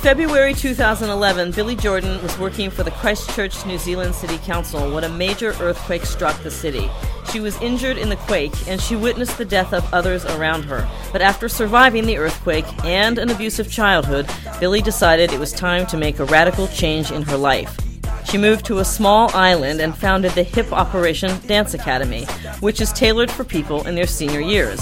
February 2011, Billie Jordan was working for the Christchurch, New Zealand City Council when a major earthquake struck the city. She was injured in the quake and she witnessed the death of others around her. But after surviving the earthquake and an abusive childhood, Billie decided it was time to make a radical change in her life. She moved to a small island and founded the Hip Op-eration Dance Academy, which is tailored for people in their senior years.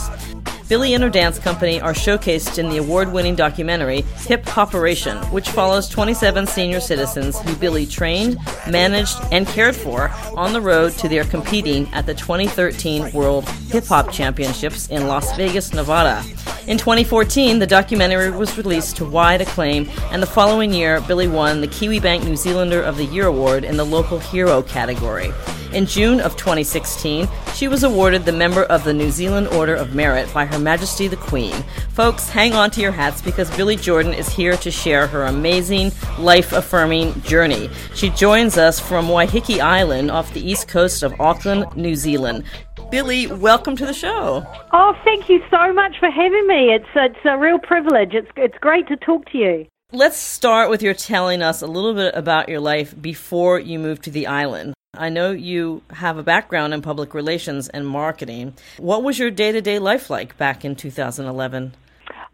Billie and her dance company are showcased in the award winning documentary Hip Hop-eration, which follows 27 senior citizens who Billie trained, managed, and cared for on the road to their competing at the 2013 World Hip Hop Championships in Las Vegas, Nevada. In 2014, the documentary was released to wide acclaim, and the following year, Billie won the Kiwibank New Zealander of the Year award in the Local Hero category. In June of 2016, she was awarded the Member of the New Zealand Order of Merit by Her Majesty the Queen. Folks, hang on to your hats because Billie Jordan is here to share her amazing, life affirming journey. She joins us from Waiheke Island off the east coast of Auckland, New Zealand. Billie, welcome to the show. Oh, thank you so much for having me. It's it's a real privilege. It's it's great to talk to you. Let's start with your telling us a little bit about your life before you moved to the island. I know you have a background in public relations and marketing. What was your day to day life like back in 2011?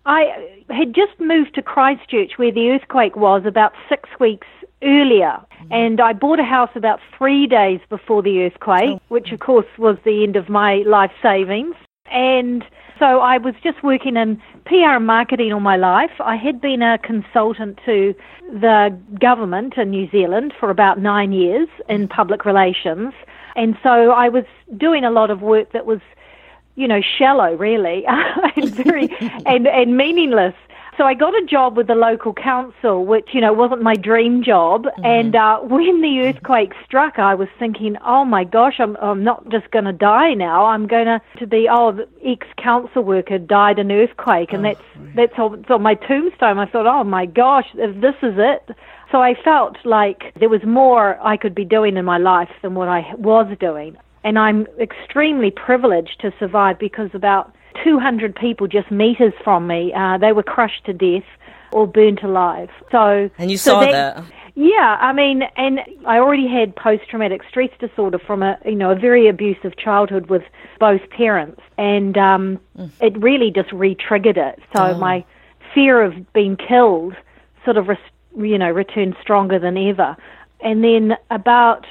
I had just moved to Christchurch where the earthquake was about six weeks earlier. Mm-hmm. And I bought a house about three days before the earthquake, oh. which of course was the end of my life savings. And so I was just working in PR and marketing all my life. I had been a consultant to the government in New Zealand for about nine years in public relations. And so I was doing a lot of work that was, you know, shallow really and very and, and meaningless. So I got a job with the local council, which, you know, wasn't my dream job. Mm-hmm. And uh, when the earthquake struck, I was thinking, oh my gosh, I'm, I'm not just going to die now. I'm going to, to be, oh, the ex council worker died in earthquake. And oh, that's, that's on, on my tombstone. I thought, oh my gosh, if this is it. So I felt like there was more I could be doing in my life than what I was doing. And I'm extremely privileged to survive because about 200 people just meters from me. Uh, they were crushed to death or burnt alive. So and you so saw that, that. Yeah, I mean, and I already had post-traumatic stress disorder from a you know a very abusive childhood with both parents, and um, mm. it really just re-triggered it. So oh. my fear of being killed sort of re- you know returned stronger than ever. And then about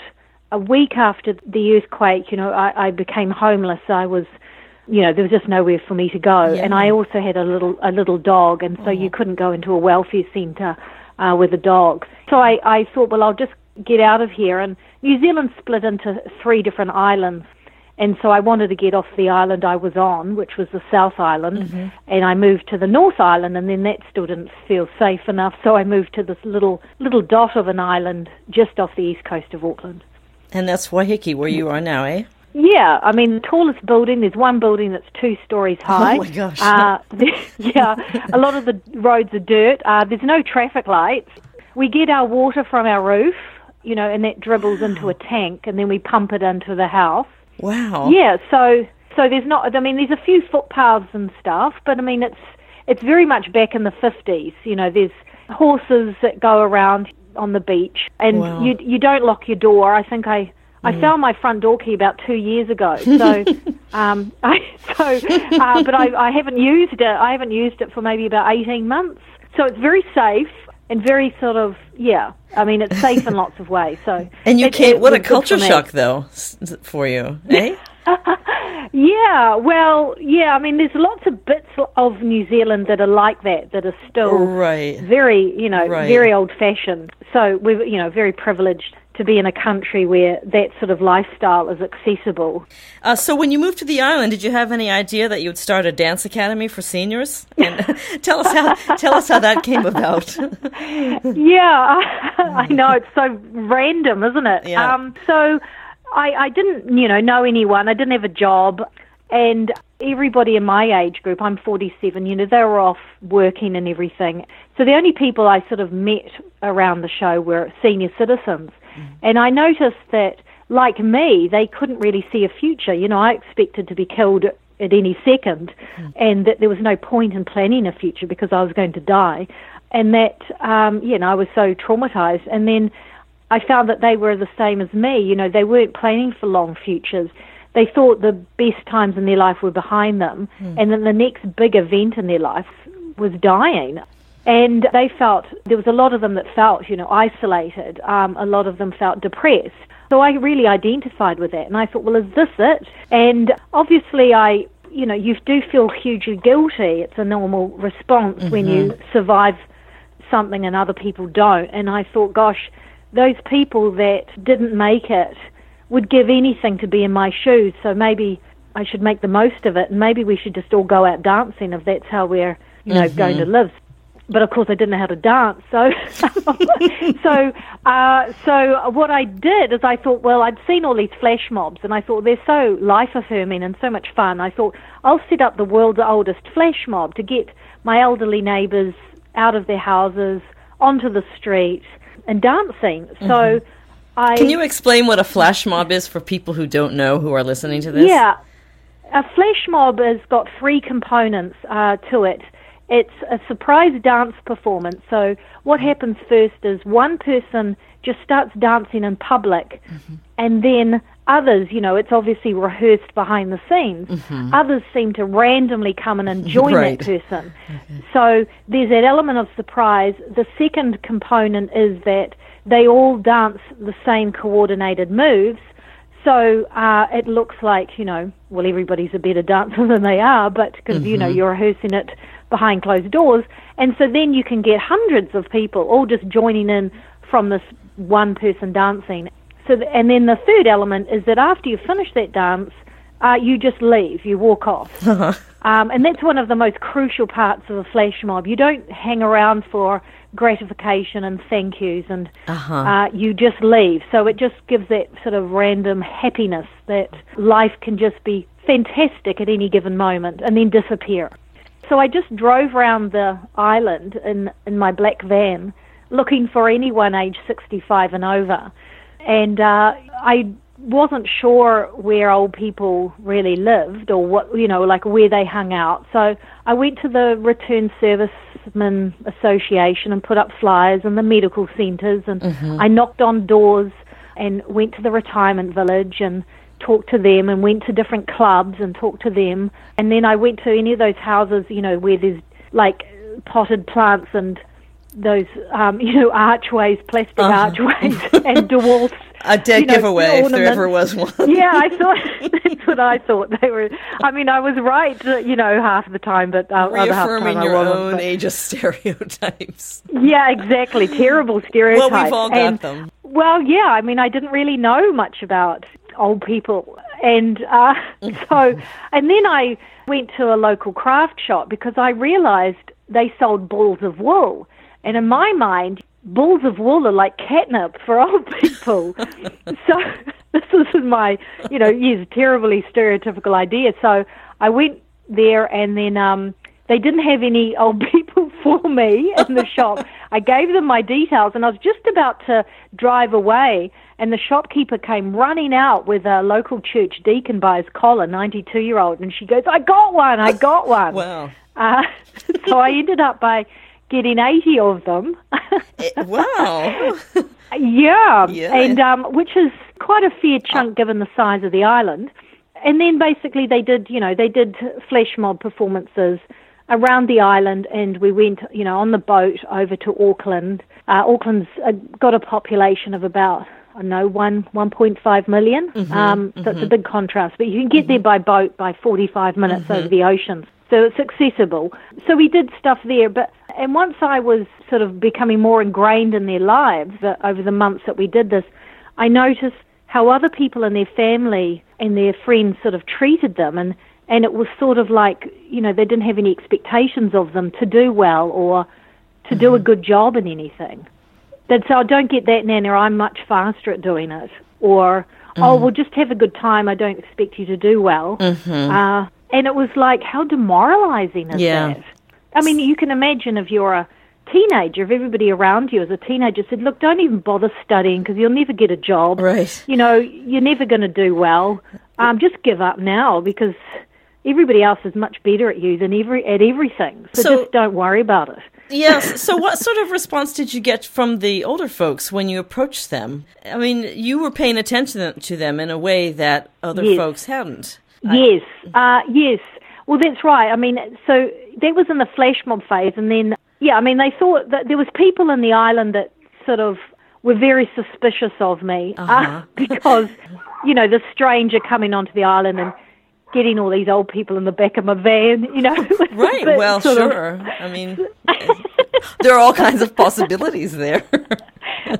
a week after the earthquake, you know, I, I became homeless. I was you know, there was just nowhere for me to go. Yeah. And I also had a little a little dog, and so oh. you couldn't go into a welfare centre uh, with a dog. So I, I thought, well, I'll just get out of here. And New Zealand split into three different islands. And so I wanted to get off the island I was on, which was the South Island, mm-hmm. and I moved to the North Island, and then that still didn't feel safe enough, so I moved to this little little dot of an island just off the east coast of Auckland. And that's Waiheke, where you are now, eh? Yeah, I mean, the tallest building, there's one building that's two stories high. Oh my gosh. Uh, yeah, a lot of the roads are dirt. Uh, there's no traffic lights. We get our water from our roof, you know, and that dribbles wow. into a tank, and then we pump it into the house. Wow. Yeah, so so there's not. I mean, there's a few footpaths and stuff, but I mean, it's it's very much back in the 50s. You know, there's horses that go around on the beach, and wow. you you don't lock your door. I think I I mm. found my front door key about two years ago. So, um, I, so, uh, but I, I haven't used it. I haven't used it for maybe about eighteen months. So it's very safe. and very sort of yeah. I mean, it's safe in lots of ways. So and you it, came. it What a culture shock, though, for you, eh? Yeah, well, yeah. I mean, there's lots of bits of New Zealand that are like that, that are still Right. very, you know, Right. very old-fashioned. So we're, you know, very privileged to be in a country where that sort of lifestyle is accessible. Uh, so, when you moved to the island, did you have any idea that you would start a dance academy for seniors? And tell us how tell us how that came about. yeah, I know it's so random, isn't it? Yeah. Um, so I, I didn't, you know, know anyone. I didn't have a job, and everybody in my age group, I'm 47. You know, they were off working and everything. So the only people I sort of met around the show were senior citizens, and I noticed that, like me, they couldn't really see a future. You know, I expected to be killed at any second, and that there was no point in planning a future because I was going to die, and that um, you know I was so traumatized. And then I found that they were the same as me. You know, they weren't planning for long futures. They thought the best times in their life were behind them, and then the next big event in their life was dying. And they felt, there was a lot of them that felt, you know, isolated. Um, a lot of them felt depressed. So I really identified with that. And I thought, well, is this it? And obviously, I, you know, you do feel hugely guilty. It's a normal response when you survive something and other people don't. And I thought, gosh, those people that didn't make it would give anything to be in my shoes. So maybe I should make the most of it, and maybe we should just all go out dancing if that's how we're, you know, going to live. But of course, I didn't know how to dance. So, so, uh, so what I did is I thought, well, I'd seen all these flash mobs, and I thought they're so life affirming and so much fun. I thought I'll set up the world's oldest flash mob to get my elderly neighbours out of their houses onto the street and dancing. So, I Can you explain what a flash mob is for people who don't know who are listening to this? Yeah. A flash mob has got three components uh, to it. It's a surprise dance performance. So, what mm-hmm. happens first is one person just starts dancing in public, mm-hmm. and then others, you know, it's obviously rehearsed behind the scenes. Mm-hmm. Others seem to randomly come in and join Right. that person. So, there's that element of surprise. The second component is that they all dance the same coordinated moves. So uh, it looks like, you know, well, everybody's a better dancer than they are, but because, you know, you're rehearsing it behind closed doors. And so then you can get hundreds of people all just joining in from this one person dancing. So, th- and then the third element is that after you finish that dance, uh, you just leave, you walk off. Um, and that's one of the most crucial parts of a flash mob. You don't hang around for gratification and thank yous, and Uh-huh. uh, you just leave. So it just gives that sort of random happiness that life can just be fantastic at any given moment and then disappear. So I just drove around the island in, in my black van looking for anyone age 65 and over. And uh, I wasn't sure where old people really lived or what, you know, like where they hung out. So I went to the Return Servicemen Association and put up flyers in the medical centres and I knocked on doors and went to the retirement village and talked to them and went to different clubs and talked to them. And then I went to any of those houses, you know, where there's like potted plants and those, um, you know, archways, plastic archways and dwarfs. A dead you know, giveaway if there ever was one. yeah, I thought that's what I thought they were. I mean, I was right, uh, you know, half the time, but uh, other half the Reaffirming time your own ageist stereotypes. yeah, exactly. Terrible stereotypes. Well, we've all got And- them. Well, yeah. I mean, I didn't really know much about old people, and uh, so, and then I went to a local craft shop because I realised they sold balls of wool, and in my mind, balls of wool are like catnip for old people. so this was my, you know, yes, terribly stereotypical idea. So I went there, and then um, they didn't have any old people for me in the shop. I gave them my details, and I was just about to drive away, and the shopkeeper came running out with a local church deacon by his collar, 92 year old, and she goes, I got one, I got one. Wow. Uh, so I ended up by getting 80 of them. Eh, wow. yeah, Yeah. and um, which is quite a fair chunk given the size of the island. And then basically they did, you know, they did flash mob performances around the island, and we went, you know, on the boat over to Auckland. Uh, Auckland's uh, got a population of about I don't know one 1.5 million. Mm-hmm, um, so it's a big contrast, but you can get there by boat by 45 minutes over the ocean, so it's accessible. So we did stuff there, but and once I was sort of becoming more ingrained in their lives uh, over the months that we did this, I noticed how other people in their family and their friends sort of treated them and and it was sort of like you know they didn't have any expectations of them to do well or to do a good job in anything. That so I don't get that Nana. I'm much faster at doing it. Or oh well, just have a good time. I don't expect you to do well. Uh, and it was like how demoralizing is Yeah. that? I mean, you can imagine if you're a teenager, if everybody around you as a teenager said, "Look, don't even bother studying because you'll never get a job." Right. you know, you're never going to do well. Um, just give up now because everybody else is much better at you than every at everything. So, So- just don't worry about it. Yes. So, what sort of response did you get from the older folks when you approached them? I mean, you were paying attention to them in a way that other Yes. folks hadn't. Yes, uh, yes. Well, that's right. I mean, so that was in the flash mob phase, and then yeah, I mean, they thought that there was people in the island that sort of were very suspicious of me uh, Uh-huh. because you know the stranger coming onto the island and getting all these old people in the back of my van, you know. Right. Well, sort of- sure. I mean, there are all kinds of possibilities there.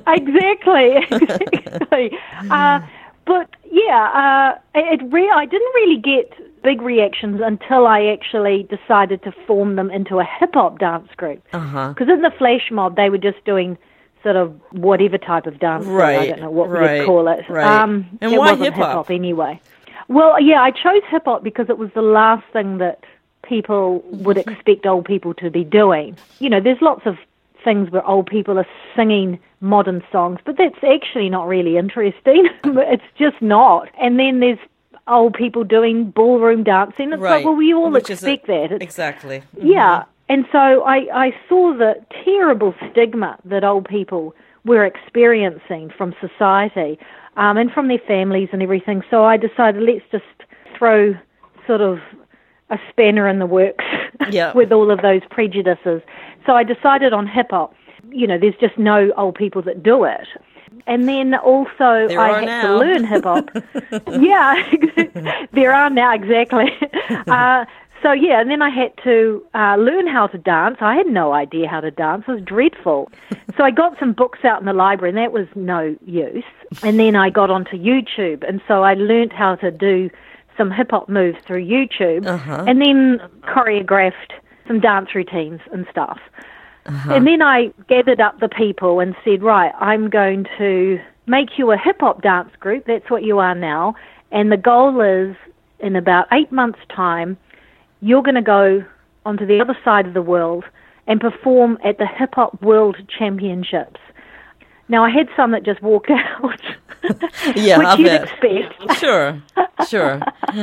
exactly, exactly. Uh, but yeah, uh, it re- I didn't really get big reactions until I actually decided to form them into a hip hop dance group. Uh-huh. Because in the flash mob, they were just doing sort of whatever type of dance. Right. I don't know what right, we'd call it. right. Um, And it why wasn't hip-hop? hip-hop anyway? Well, yeah, I chose hip hop because it was the last thing that people would mm-hmm. expect old people to be doing. You know, there's lots of things where old people are singing modern songs, but that's actually not really interesting. it's just not. And then there's old people doing ballroom dancing. It's right. like, well, we all Which is a- expect that. It's Exactly. Mm-hmm. yeah. And so I, I saw the terrible stigma that old people were experiencing from society um, and from their families and everything. So I decided let's just throw sort of a spanner in the works Yeah. with all of those prejudices. So I decided on hip hop. You know, there's just no old people that do it. And then also There I had now. to learn hip hop. yeah, there are now exactly. Uh, so yeah, and then I had to uh, learn how to dance. I had no idea how to dance. It was dreadful. so I got some books out in the library, and that was no use. And then I got onto YouTube, and so I learned how to do some hip hop moves through YouTube, Uh-huh. and then choreographed some dance routines and stuff. Uh-huh. And then I gathered up the people and said, right, I'm going to make you a hip hop dance group. That's what you are now. And the goal is in about eight months' time, you're going to go onto the other side of the world and perform at the Hip Hop World Championships. Now, I had some that just walked out, Yeah, which I you'd bet. expect. Sure, sure.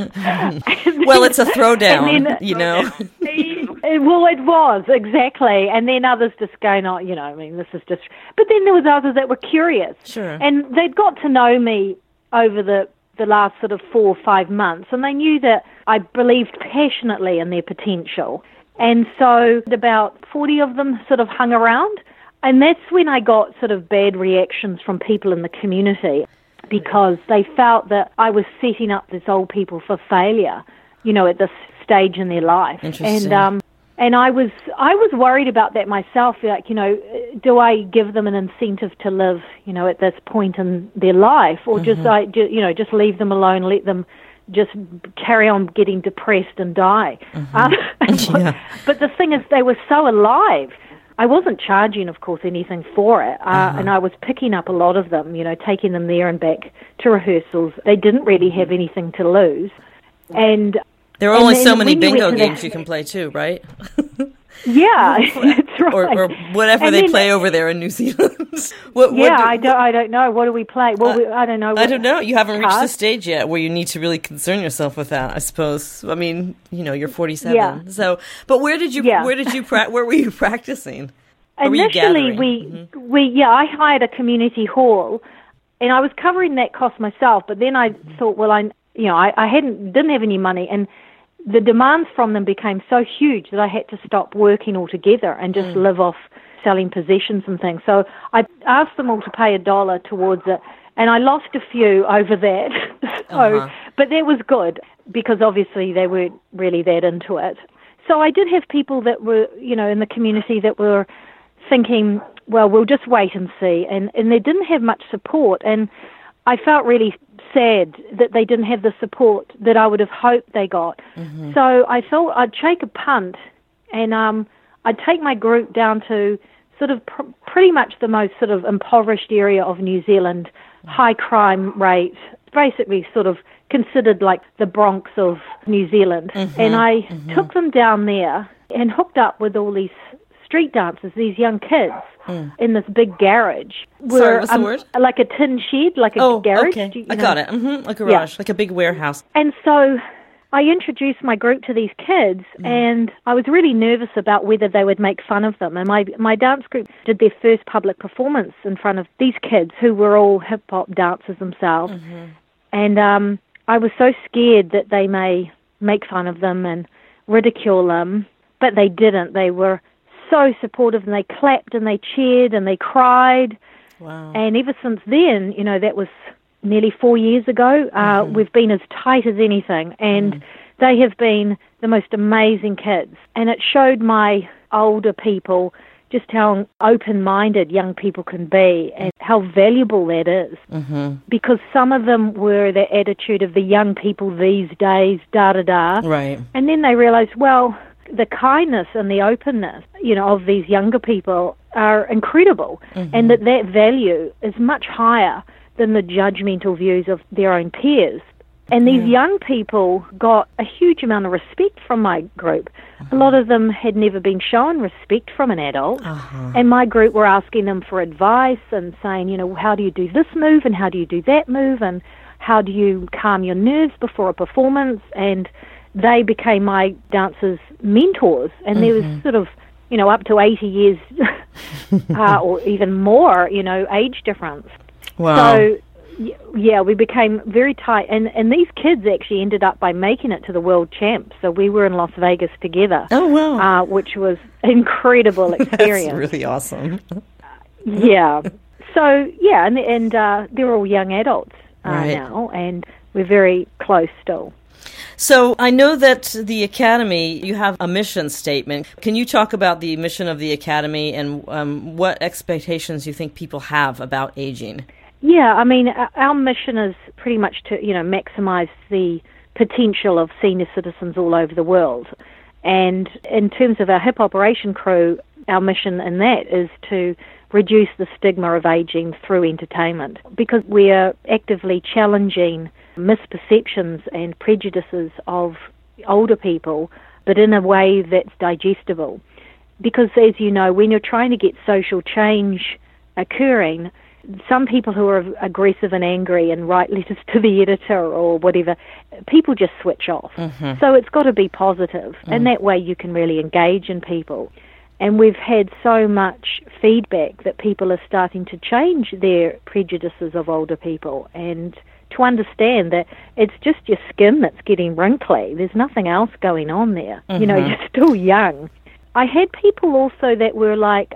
well, it's a throwdown, then- you know. well, it was exactly, and then others just going, "Oh, you know, I mean, this is just." But then there was others that were curious, Sure. and they'd got to know me over the the last sort of four or five months, and they knew that I believed passionately in their potential, and so about forty of them sort of hung around, and that's when I got sort of bad reactions from people in the community because they felt that I was setting up these old people for failure, you know, at this stage in their life. Interesting. And um and I was I was worried about that myself. Like, you know, do I give them an incentive to live, you know, at this point in their life, or just I, you know, just leave them alone, let them just carry on getting depressed and die? Um, Yeah. But the thing is, they were so alive. I wasn't charging, of course, anything for it, uh, and I was picking up a lot of them, you know, taking them there and back to rehearsals. They didn't really have anything to lose, and There are only so many bingo games you can play too, right? yeah, that's right. or, or whatever And they then- play over there in New Zealand. what, what Yeah, do- I don't. I don't know. What do we play? Well, uh, we, I don't know. I don't know. You haven't reached the stage yet where you need to really concern yourself with that. I suppose. I mean, you know, you're 47. Yeah. So, but where did you? Yeah. Where did you? Pra- where were you practicing? Or were you Initially, we mm-hmm. we yeah, I hired a community hall, and I was covering that cost myself. But then I thought, well, I you know, I, I hadn't didn't have any money, and the demands from them became so huge that I had to stop working altogether and just mm. live off selling possessions and things. So I asked them all to pay a dollar towards it, and I lost a few over that. so, uh-huh. but that was good because obviously they weren't really that into it. So I did have people that were, you know, in the community that were thinking, well, we'll just wait and see, and and they didn't have much support, and I felt really sad that they didn't have the support that I would have hoped they got. Mm-hmm. So I thought I'd take a punt and um, I'd take my group down to sort of pr- pretty much the most sort of impoverished area of New Zealand, high crime rate, basically sort of considered like the Bronx of New Zealand. Mm-hmm. And I mm-hmm. took them down there and hooked up with all these street dancers, these young kids mm. in this big garage. Were, Sorry, what's um, the word? Like a tin shed, like a oh, garage. Okay. You, you I know? got it. Mm-hmm. A garage, yeah. like a big warehouse. And so I introduced my group to these kids, mm. and I was really nervous about whether they would make fun of them. And my my dance group did their first public performance in front of these kids who were all hip hop dancers themselves, mm-hmm. and um, I was so scared that they may make fun of them and ridicule them, but they didn't. They were so supportive and they clapped and they cheered and they cried. Wow. And ever since then, you know, that was nearly four years ago, uh, mm-hmm. we've been as tight as anything. And mm. they have been the most amazing kids. And it showed my older people just how open minded young people can be and how valuable that is. Mm-hmm. Because some of them were the attitude of the young people these days, da da da. Right. And then they realized, well, the kindness and the openness, you know, of these younger people are incredible, mm-hmm. and that that value is much higher than the judgmental views of their own peers. And these yeah. young people got a huge amount of respect from my group. Uh-huh. A lot of them had never been shown respect from an adult. Uh-huh. And my group were asking them for advice and saying, you know, how do you do this move and how do you do that move and how do you calm your nerves before a performance and they became my dancers' mentors, and mm-hmm. there was mm-hmm. sort of you know up to eighty years uh, or even more, you know, age difference. Wow. So yeah, we became very tight, and and these kids actually ended up by making it to the world champs. So we were in Las Vegas together. Oh wow! Uh, which was incredible experience. That's really awesome. yeah. So yeah, and and uh, they're all young adults uh, right. now, and we're very close still. So I know that the Academy, you have a mission statement. Can you talk about the mission of the Academy and um, what expectations you think people have about aging? Yeah, I mean, our mission is pretty much to, you know, maximize the potential of senior citizens all over the world. And in terms of our Hip Op-eration crew, our mission in that is to reduce the stigma of aging through entertainment because we are actively challenging misperceptions and prejudices of older people, but in a way that's digestible. Because, as you know, when you're trying to get social change occurring, some people who are aggressive and angry and write letters to the editor or whatever, people just switch off. Mm-hmm. So it's got to be positive, mm. and that way you can really engage in people. And we've had so much feedback that people are starting to change their prejudices of older people and to understand that it's just your skin that's getting wrinkly. There's nothing else going on there. Mm-hmm. You know, mm-hmm. you're still young. I had people also that were like,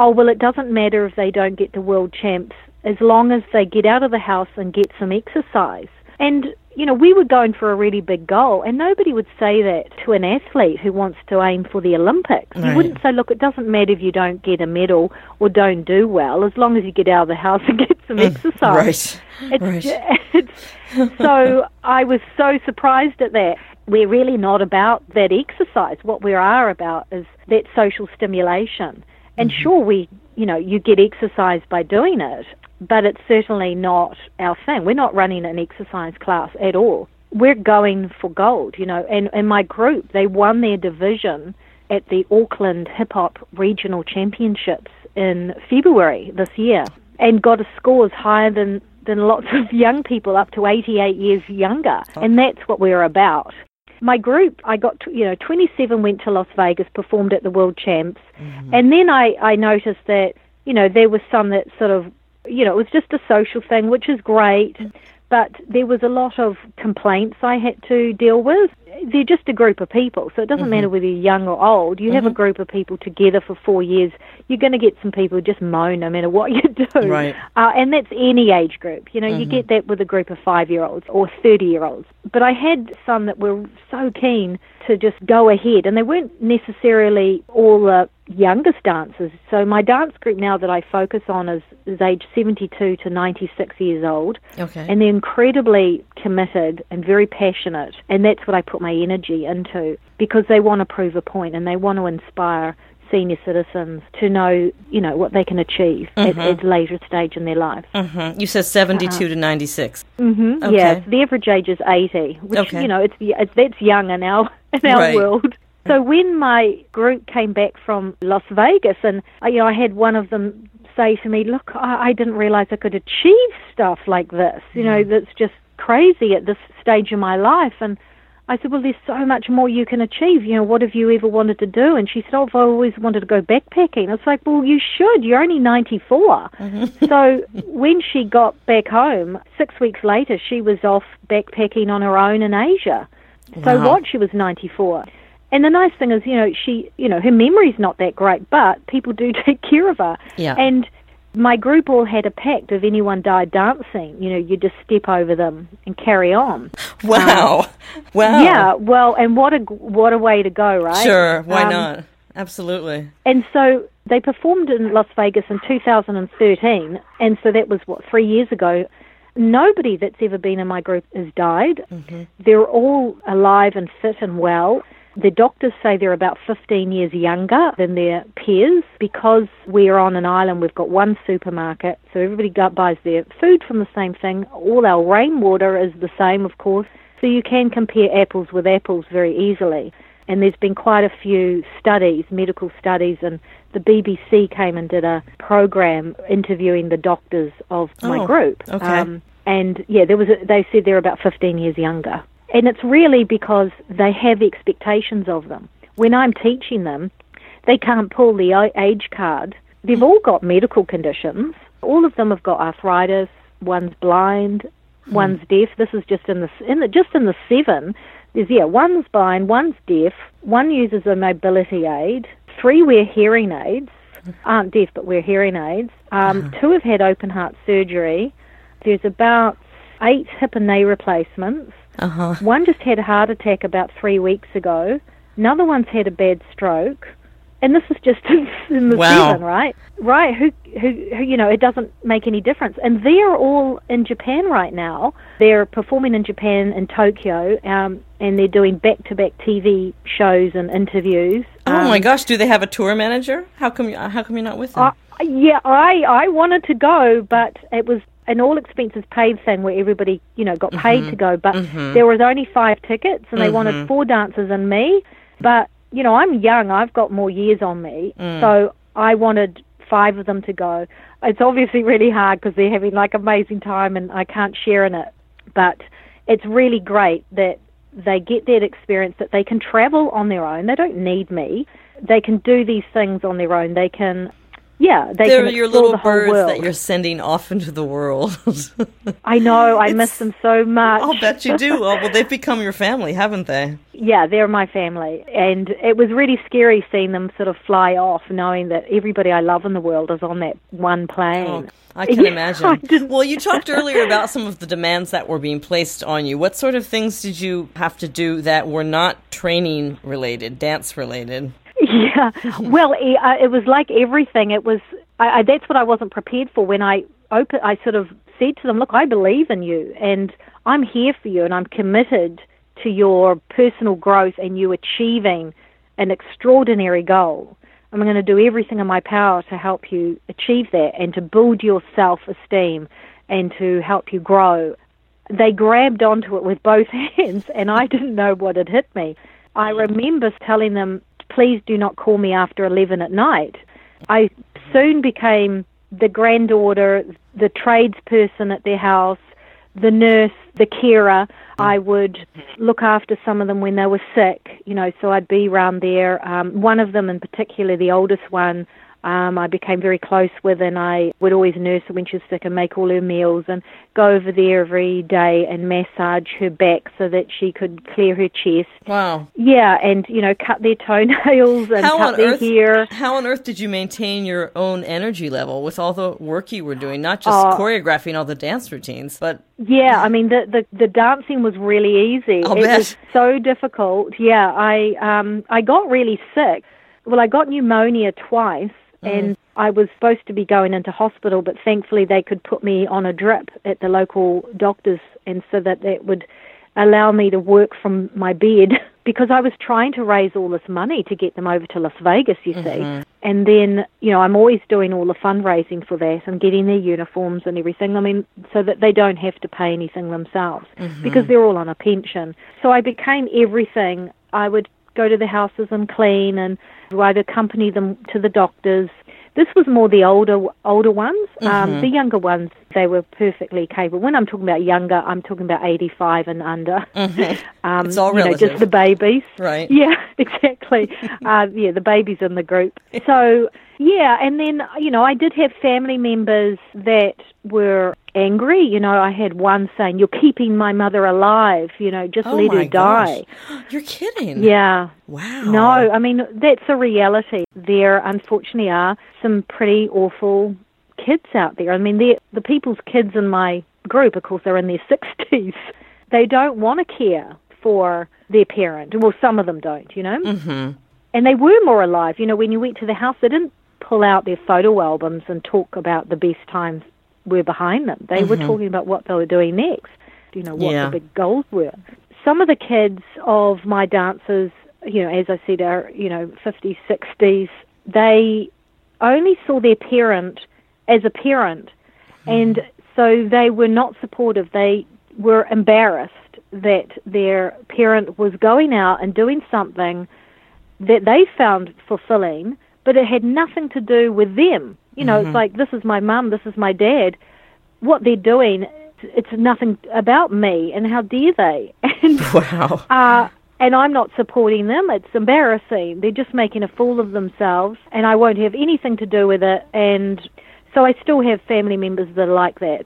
oh, well, it doesn't matter if they don't get the world champs as long as they get out of the house and get some exercise. And you know, we were going for a really big goal, and nobody would say that to an athlete who wants to aim for the Olympics. Right. You wouldn't say, look, it doesn't matter if you don't get a medal or don't do well, as long as you get out of the house and get some mm, exercise. Right. It's, right. It's, so I was so surprised at that. We're really not about that exercise. What we are about is that social stimulation. And mm-hmm. sure, we, you know, you get exercise by doing it, but it's certainly not our thing. We're not running an exercise class at all. We're going for gold, you know, and, and my group, they won their division at the Auckland Hip Hop Regional Championships in February this year and got a scores higher than, than lots of young people up to 88 years younger. And that's what we're about. My group, I got, to, you know, 27 went to Las Vegas, performed at the World Champs. Mm-hmm. And then I, I noticed that, you know, there was some that sort of you know, it was just a social thing, which is great. But there was a lot of complaints I had to deal with. They're just a group of people. So it doesn't mm-hmm. matter whether you're young or old. You mm-hmm. have a mm-hmm. group of people together for four years. You're going to get some people who just moan no matter what you do. Right. Uh, and that's any age group. You know, mm-hmm. you get that with a group of five year olds or 30 year olds. But I had some that were so keen to just go ahead, and they weren't necessarily all the youngest dancers. So my dance group now that I focus on is, is age 72 to 96 years old. Okay. And they're incredibly committed and very passionate, and that's what I put my energy into because they want to prove a point and they want to inspire senior citizens to know, you know, what they can achieve mm-hmm. at, at, a later stage in their lives. Mm-hmm. You said 72 uh, to 96. Mm-hmm. Okay. Yeah, the average age is 80, which, okay. you know, it's, it's that's young in our, in our right. world. So when my group came back from Las Vegas, and you know, I had one of them say to me, "Look, I, I didn't realize I could achieve stuff like this. You know, mm. that's just crazy at this stage of my life." And I said, well, there's so much more you can achieve. You know, what have you ever wanted to do? And she said, oh, I've always wanted to go backpacking. It's like, well, you should. You're only 94. Mm-hmm. so when she got back home, six weeks later, she was off backpacking on her own in Asia. So wow. what? She was 94. And the nice thing is, you know, she, you know, her memory's not that great, but people do take care of her. Yeah. And my group all had a pact if anyone died dancing, you know, you just step over them and carry on. Wow. Um, wow. Yeah, well, and what a what a way to go, right? Sure, why um, not? Absolutely. And so they performed in Las Vegas in 2013, and so that was what 3 years ago. Nobody that's ever been in my group has died. Mm-hmm. They're all alive and fit and well. The doctors say they're about 15 years younger than their peers because we're on an island. We've got one supermarket, so everybody buys their food from the same thing. All our rainwater is the same, of course, so you can compare apples with apples very easily. And there's been quite a few studies, medical studies, and the BBC came and did a program interviewing the doctors of my oh, group. Okay. Um, and yeah, there was a, they said they're about 15 years younger. And it's really because they have expectations of them. When I'm teaching them, they can't pull the age card. They've all got medical conditions. All of them have got arthritis. One's blind. Hmm. One's deaf. This is just in the in the just in the seven. There's yeah, one's blind. One's deaf. One uses a mobility aid. Three wear hearing aids. Aren't deaf but wear hearing aids. Um, uh-huh. Two have had open heart surgery. There's about eight hip and knee replacements. Uh-huh. One just had a heart attack about three weeks ago. Another one's had a bad stroke. And this is just in the wow. season, right? Right. Who, who, who, you know, it doesn't make any difference. And they're all in Japan right now. They're performing in Japan in Tokyo, um, and they're doing back-to-back TV shows and interviews. Oh um, my gosh! Do they have a tour manager? How come? You, how come you're not with them? Yeah, I I wanted to go, but it was an all expenses paid thing where everybody, you know, got paid mm-hmm. to go, but mm-hmm. there was only five tickets and they mm-hmm. wanted four dancers and me. But, you know, I'm young, I've got more years on me. Mm. So I wanted five of them to go. It's obviously really hard because they're having like amazing time and I can't share in it. But it's really great that they get that experience that they can travel on their own. They don't need me. They can do these things on their own. They can yeah, they They're your little birds world. that you're sending off into the world. I know, I miss them so much. I'll bet you do. Oh, well, they've become your family, haven't they? Yeah, they're my family. And it was really scary seeing them sort of fly off, knowing that everybody I love in the world is on that one plane. Oh, I can yeah, imagine. I well, you talked earlier about some of the demands that were being placed on you. What sort of things did you have to do that were not training related, dance related? Yeah. Well, it, uh, it was like everything. It was. I, I, that's what I wasn't prepared for when I open. I sort of said to them, "Look, I believe in you, and I'm here for you, and I'm committed to your personal growth and you achieving an extraordinary goal. I'm going to do everything in my power to help you achieve that, and to build your self-esteem, and to help you grow." They grabbed onto it with both hands, and I didn't know what had hit me. I remember telling them please do not call me after 11 at night. I soon became the granddaughter, the tradesperson at their house, the nurse, the carer. I would look after some of them when they were sick, you know, so I'd be around there. Um, one of them in particular, the oldest one, um, I became very close with, and I would always nurse her when she was sick and make all her meals and go over there every day and massage her back so that she could clear her chest. Wow. Yeah, and you know, cut their toenails and How cut their earth? hair. How on earth did you maintain your own energy level with all the work you were doing? Not just Oh. choreographing all the dance routines, but Yeah, I mean the, the the dancing was really easy. I'll it bet. was so difficult. Yeah, I um I got really sick. Well, I got pneumonia twice Oh. and I was supposed to be going into hospital, but thankfully they could put me on a drip at the local doctors and so that that would allow me to work from my bed because I was trying to raise all this money to get them over to Las Vegas, you see. Mm-hmm. And then, you know, I'm always doing all the fundraising for that and getting their uniforms and everything. I mean, so that they don't have to pay anything themselves mm-hmm. because they're all on a pension. So I became everything. I would go to the houses and clean and I'd accompany them to the doctors. This was more the older older ones. Um, the younger ones, they were perfectly capable. When I'm talking about younger, I'm talking about 85 and under. Um, It's all you know, just the babies. Right. Yeah, exactly. uh, yeah, the babies in the group. So, yeah, and then, you know, I did have family members that were angry. You know, I had one saying, You're keeping my mother alive, you know, just oh let her die. gosh. You're kidding. Yeah. Wow. No, I mean, that's a reality. There, unfortunately, are some pretty awful kids out there. I mean, the people's kids in my group, of course, they're in their 60s. They don't want to care for their parent. Well, some of them don't, you know? Mm-hmm. And they were more alive. You know, when you went to the house, they didn't pull out their photo albums and talk about the best times were behind them. They were mm-hmm. talking about what they were doing next, you know, what Yeah. the big goals were. Some of the kids of my dancers, you know, as I said, are, you know, 50s, 60s, they only saw their parent as a parent. Mm-hmm. And so they were not supportive. They were embarrassed that their parent was going out and doing something that they found fulfilling, but it had nothing to do with them. You know, it's like, this is my mum, this is my dad. What they're doing, it's nothing about me, and how dare they? And, Wow. uh, and I'm not supporting them. It's embarrassing. They're just making a fool of themselves, and I won't have anything to do with it. And so I still have family members that are like that.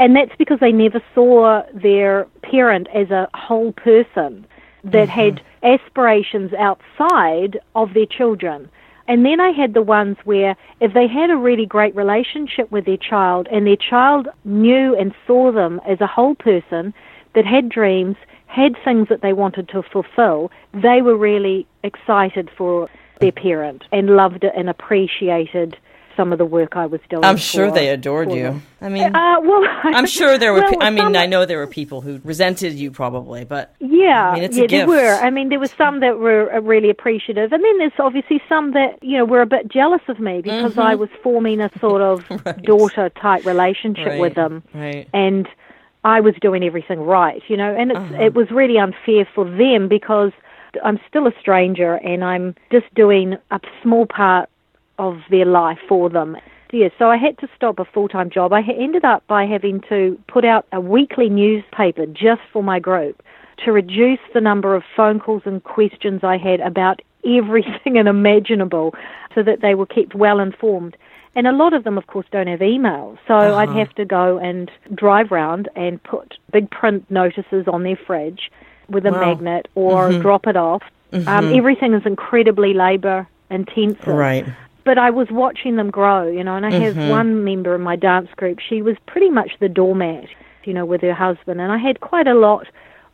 And that's because they never saw their parent as a whole person that had aspirations outside of their children. And then I had the ones where if they had a really great relationship with their child and their child knew and saw them as a whole person that had dreams, had things that they wanted to fulfill, they were really excited for their parent and loved it and appreciated some of the work I was doing. I'm sure for- they adored you. them. I mean, Uh, well, I'm sure there were. well, pe- I mean, some- I know there were people who resented you probably, but Yeah, I mean, yeah, there were. I mean, there were some that were uh, really appreciative, and then there's obviously some that you know were a bit jealous of me because I was forming a sort of Mm-hmm. Right. daughter type relationship right, with them, Right. and I was doing everything right, you know, and it's, Uh-huh. it was really unfair for them because I'm still a stranger and I'm just doing a small part of their life for them. Yeah, so I had to stop a full time job. I ended up by having to put out a weekly newspaper just for my group to reduce the number of phone calls and questions I had about everything imaginable so that they were kept well informed. And a lot of them, of course, don't have email. So uh-huh. I'd have to go and drive round and put big print notices on their fridge with a Wow. magnet or mm-hmm. drop it off. Um, mm-hmm. everything is incredibly labor intensive Right. But I was watching them grow, you know, and I have mm-hmm. one member in my dance group. She was pretty much the doormat, you know, with her husband, and I had quite a lot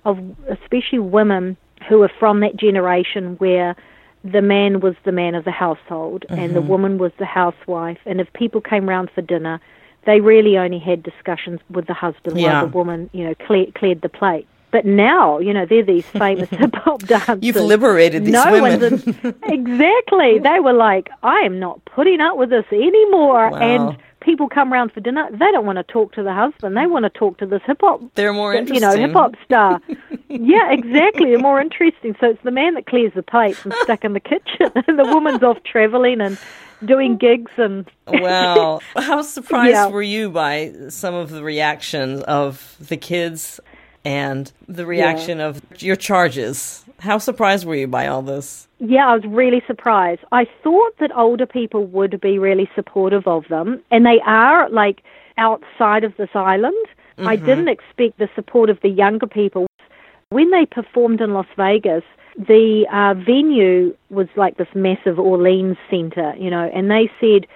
of, especially women who were from that generation where the man was the man of the household and the mm-hmm. woman was the housewife, and if people came round for dinner, they really only had discussions with the husband Yeah. while the woman, you know, clear, cleared the plate. But now, you know, they're these famous hip hop dancers. You've liberated these no women. One's in, exactly. They were like, I am not putting up with this anymore. Wow. And people come round for dinner. They don't want to talk to the husband. They want to talk to this hip hop, They're more you know, hip hop star. yeah, exactly. They're more interesting. So it's the man that clears the plates and stuck in the kitchen, and the woman's off traveling and doing gigs and. Wow. How surprised Yeah. were you by some of the reactions of the kids and the reaction of your charges How surprised were you by all this? Yeah, I was really surprised. I thought that older people would be really supportive of them, and they are like outside of this island. Mm-hmm. I didn't expect the support of the younger people. When they performed in Las Vegas, the uh, venue was like this massive Orleans center, you know, and they said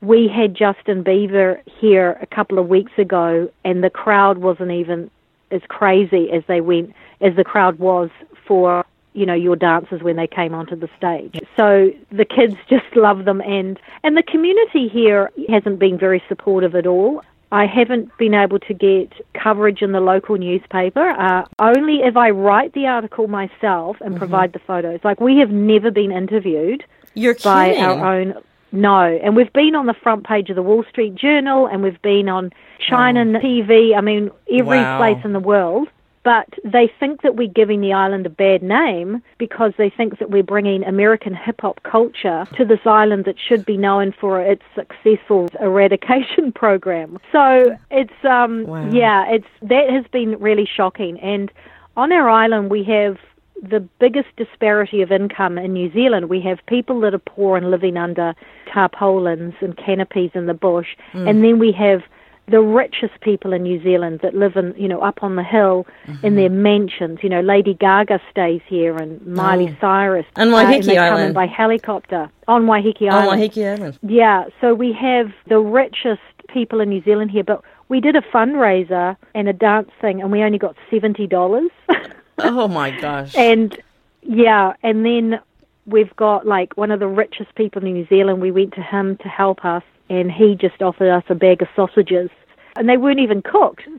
we had Justin Bieber here a couple of weeks ago, and the crowd wasn't even as crazy as they went as the crowd was for you know your dancers when they came onto the stage. So the kids just love them, and and the community here hasn't been very supportive at all. I haven't been able to get coverage in the local newspaper. Uh, only if I write the article myself and mm-hmm. provide the photos. Like we have never been interviewed You're by kidding. our own. No, and we've been on the front page of the Wall Street Journal, and we've been on China oh. TV. I mean, every wow. place in the world but they think that we're giving the island a bad name because they think that we're bringing American hip hop culture to this island that should be known for its successful eradication program. So it's um wow. yeah, it's that has been really shocking and on our island we have the biggest disparity of income in New Zealand. We have people that are poor and living under tarpaulins and canopies in the bush, mm. and then we have the richest people in New Zealand that live in, you know, up on the hill mm-hmm. in their mansions. You know, Lady Gaga stays here and Miley oh. Cyrus. And Waiheke uh, and Island. by helicopter on Waiheke Island. On Waiheke Island. Yeah, so we have the richest people in New Zealand here, but we did a fundraiser and a dance thing and we only got $70. oh my gosh. And yeah, and then we've got like one of the richest people in New Zealand. We went to him to help us and he just offered us a bag of sausages, and they weren't even cooked.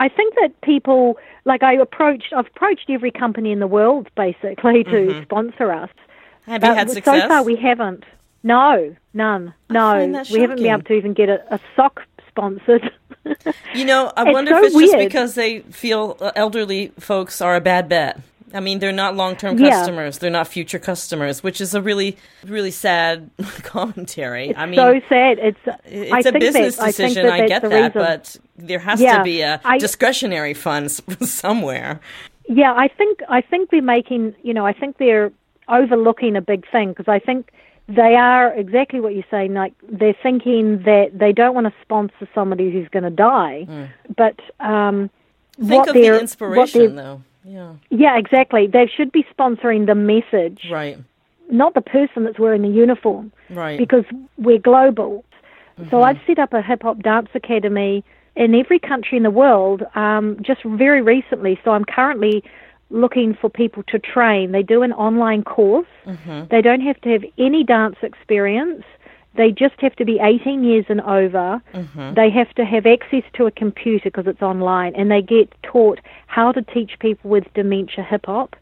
I think that people, like I approached, I've approached every company in the world basically to mm-hmm. sponsor us. Have you had success? So far, we haven't. No, none. No, we haven't been able to even get a, a sock sponsored. you know, I wonder so if it's weird. just because they feel uh, elderly folks are a bad bet. I mean, they're not long term customers. Yeah. They're not future customers, which is a really, really sad commentary. It's I mean, so sad. It's it's I a business that, decision. I, I get that, but there has yeah, to be a I, discretionary fund somewhere. Yeah, I think I think they're making. You know, I think they're overlooking a big thing because I think they are exactly what you're saying. Like they're thinking that they don't want to sponsor somebody who's going to die, mm. but um, think of the inspiration though yeah. Yeah, exactly. They should be sponsoring the message. Right. Not the person that's wearing the uniform. Right. Because we're global. Mm-hmm. So I've set up a hip hop dance academy in every country in the world um, just very recently. So I'm currently looking for people to train. They do an online course. Mm-hmm. They don't have to have any dance experience. They just have to be 18 years and over. Mm-hmm. They have to have access to a computer because it's online, and they get taught how to teach people with dementia hip hop,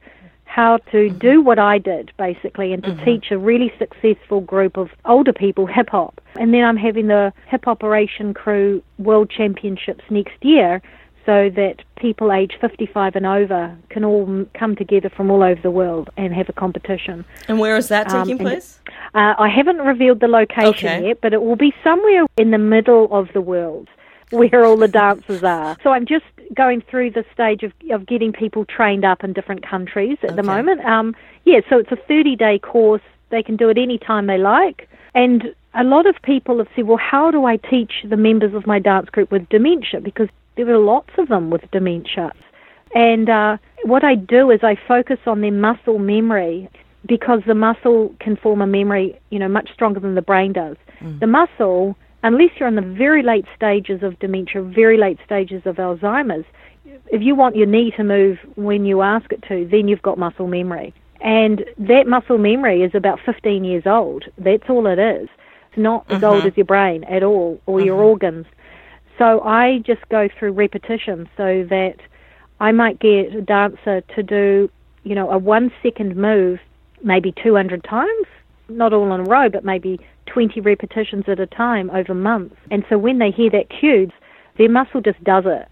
how to mm-hmm. do what I did basically, and to mm-hmm. teach a really successful group of older people hip hop. And then I'm having the Hip Op-eration Crew World Championships next year, so that people age 55 and over can all come together from all over the world and have a competition. And where is that taking um, place? Uh, I haven't revealed the location okay. yet, but it will be somewhere in the middle of the world where all the dancers are. So I'm just going through the stage of, of getting people trained up in different countries at okay. the moment. Um, yeah, so it's a 30 day course. They can do it any time they like. And a lot of people have said, well, how do I teach the members of my dance group with dementia? Because there are lots of them with dementia. And uh, what I do is I focus on their muscle memory because the muscle can form a memory, you know, much stronger than the brain does. Mm. The muscle, unless you're in the very late stages of dementia, very late stages of Alzheimer's, if you want your knee to move when you ask it to, then you've got muscle memory. And that muscle memory is about 15 years old. That's all it is. It's not as old mm-hmm. as your brain at all or your mm-hmm. organs. So I just go through repetition so that I might get a dancer to do, you know, a one second move maybe 200 times, not all in a row, but maybe 20 repetitions at a time over months. And so when they hear that cue, their muscle just does it.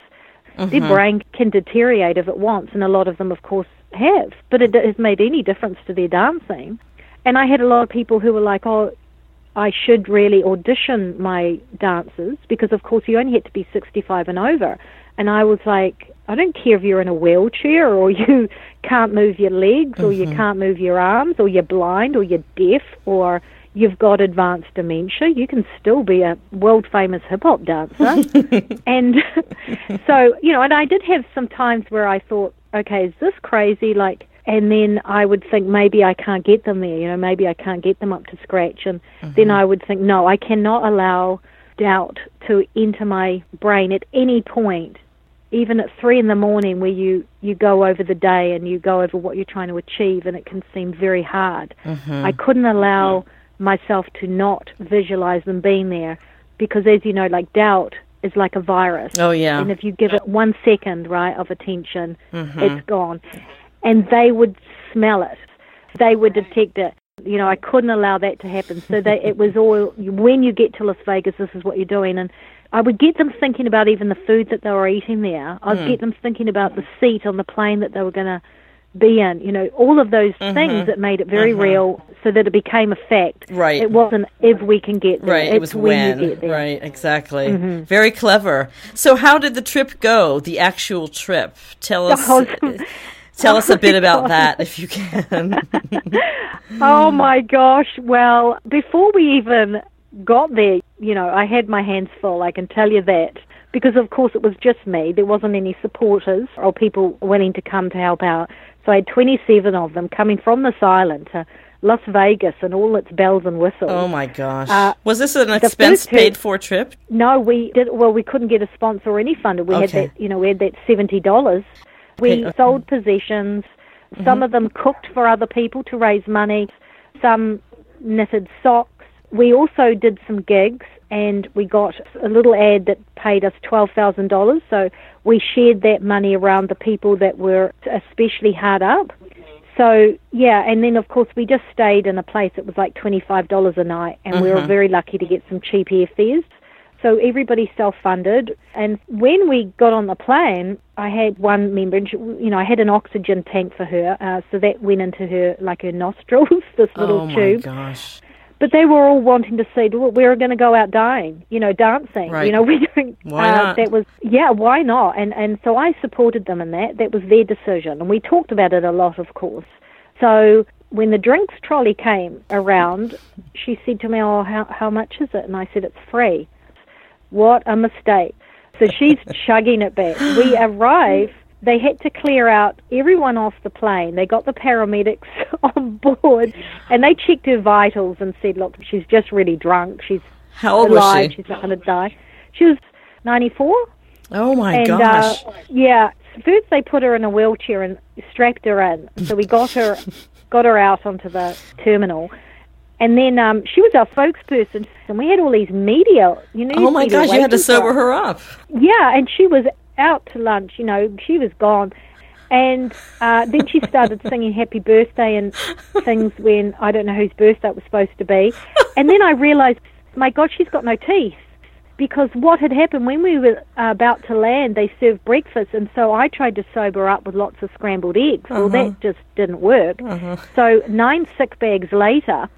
Mm-hmm. Their brain can deteriorate if it wants, and a lot of them, of course, have. But it has made any difference to their dancing. And I had a lot of people who were like, oh, I should really audition my dancers because, of course, you only had to be 65 and over. And I was like, I don't care if you're in a wheelchair or you can't move your legs or you mm-hmm. can't move your arms or you're blind or you're deaf or you've got advanced dementia, you can still be a world famous hip hop dancer. and so, you know, and I did have some times where I thought, okay, is this crazy? Like, and then I would think maybe I can't get them there, you know, maybe I can't get them up to scratch. And then mm-hmm. I would think, no, I cannot allow doubt to enter my brain at any point even at three in the morning where you, you go over the day and you go over what you're trying to achieve and it can seem very hard. Mm-hmm. I couldn't allow myself to not visualize them being there because as you know, like doubt is like a virus. Oh, yeah. And if you give it one second, right, of attention, mm-hmm. it's gone. And they would smell it. They would detect it. You know, I couldn't allow that to happen. So they, it was all, when you get to Las Vegas, this is what you're doing. And I would get them thinking about even the food that they were eating there. I'd hmm. get them thinking about the seat on the plane that they were going to be in. You know, all of those mm-hmm. things that made it very mm-hmm. real, so that it became a fact. Right. It wasn't if we can get there. Right, It's it was when. you get there. Right, exactly. Mm-hmm. Very clever. So, how did the trip go? The actual trip. Tell us. Oh, Tell us a bit about that, if you can. Oh my gosh. Well, before we even got there, you know, I had my hands full, I can tell you that. Because of course it was just me. There wasn't any supporters or people willing to come to help out. So I had 27 of them coming from this island to Las Vegas and all its bells and whistles. oh my gosh. Uh, was this an expense paid for trip? No, we did. Well, we couldn't get a sponsor or any funder. We Okay. had that. You know, we had that seventy dollars. We sold possessions. Mm-hmm. Some of them cooked for other people to raise money. Some knitted socks. We also did some gigs, and we got a little ad that paid us twelve thousand dollars. So we shared that money around the people that were especially hard up. So yeah, and then of course we just stayed in a place that was like twenty five dollars a night, and we were mm-hmm. very lucky to get some cheap airfares. So everybody self-funded, and when we got on the plane, I had one member, you know, I had an oxygen tank for her, uh, so that went into her like her nostrils, this little oh my tube. gosh. But they were all wanting to see, well, we were going to go out dying, you know, dancing. Right. You know, we don't. Why uh, not? That was yeah, why not? And and so I supported them in that. That was their decision, and we talked about it a lot, of course. So when the drinks trolley came around, she said to me, "Oh, how how much is it?" And I said, "It's free." What a mistake! So she's chugging it back. We arrive. They had to clear out everyone off the plane. They got the paramedics on board, and they checked her vitals and said, "Look, she's just really drunk. She's How old was alive. she? She's not going to die." She was ninety-four. Oh my And gosh. uh, yeah, first they put her in a wheelchair and strapped her in. So we got her, got her out onto the terminal, and then um, she was our spokesperson. And we had all these media. You know, oh my gosh, you had to sober her up. Yeah, and she was out to lunch. You know, she was gone. And uh, then she started singing happy birthday and things when I don't know whose birthday it was supposed to be. And then I realized, my God, she's got no teeth. Because what had happened when we were about to land, they served breakfast, and so I tried to sober her up with lots of scrambled eggs. Well, that just didn't work. So nine sick bags later,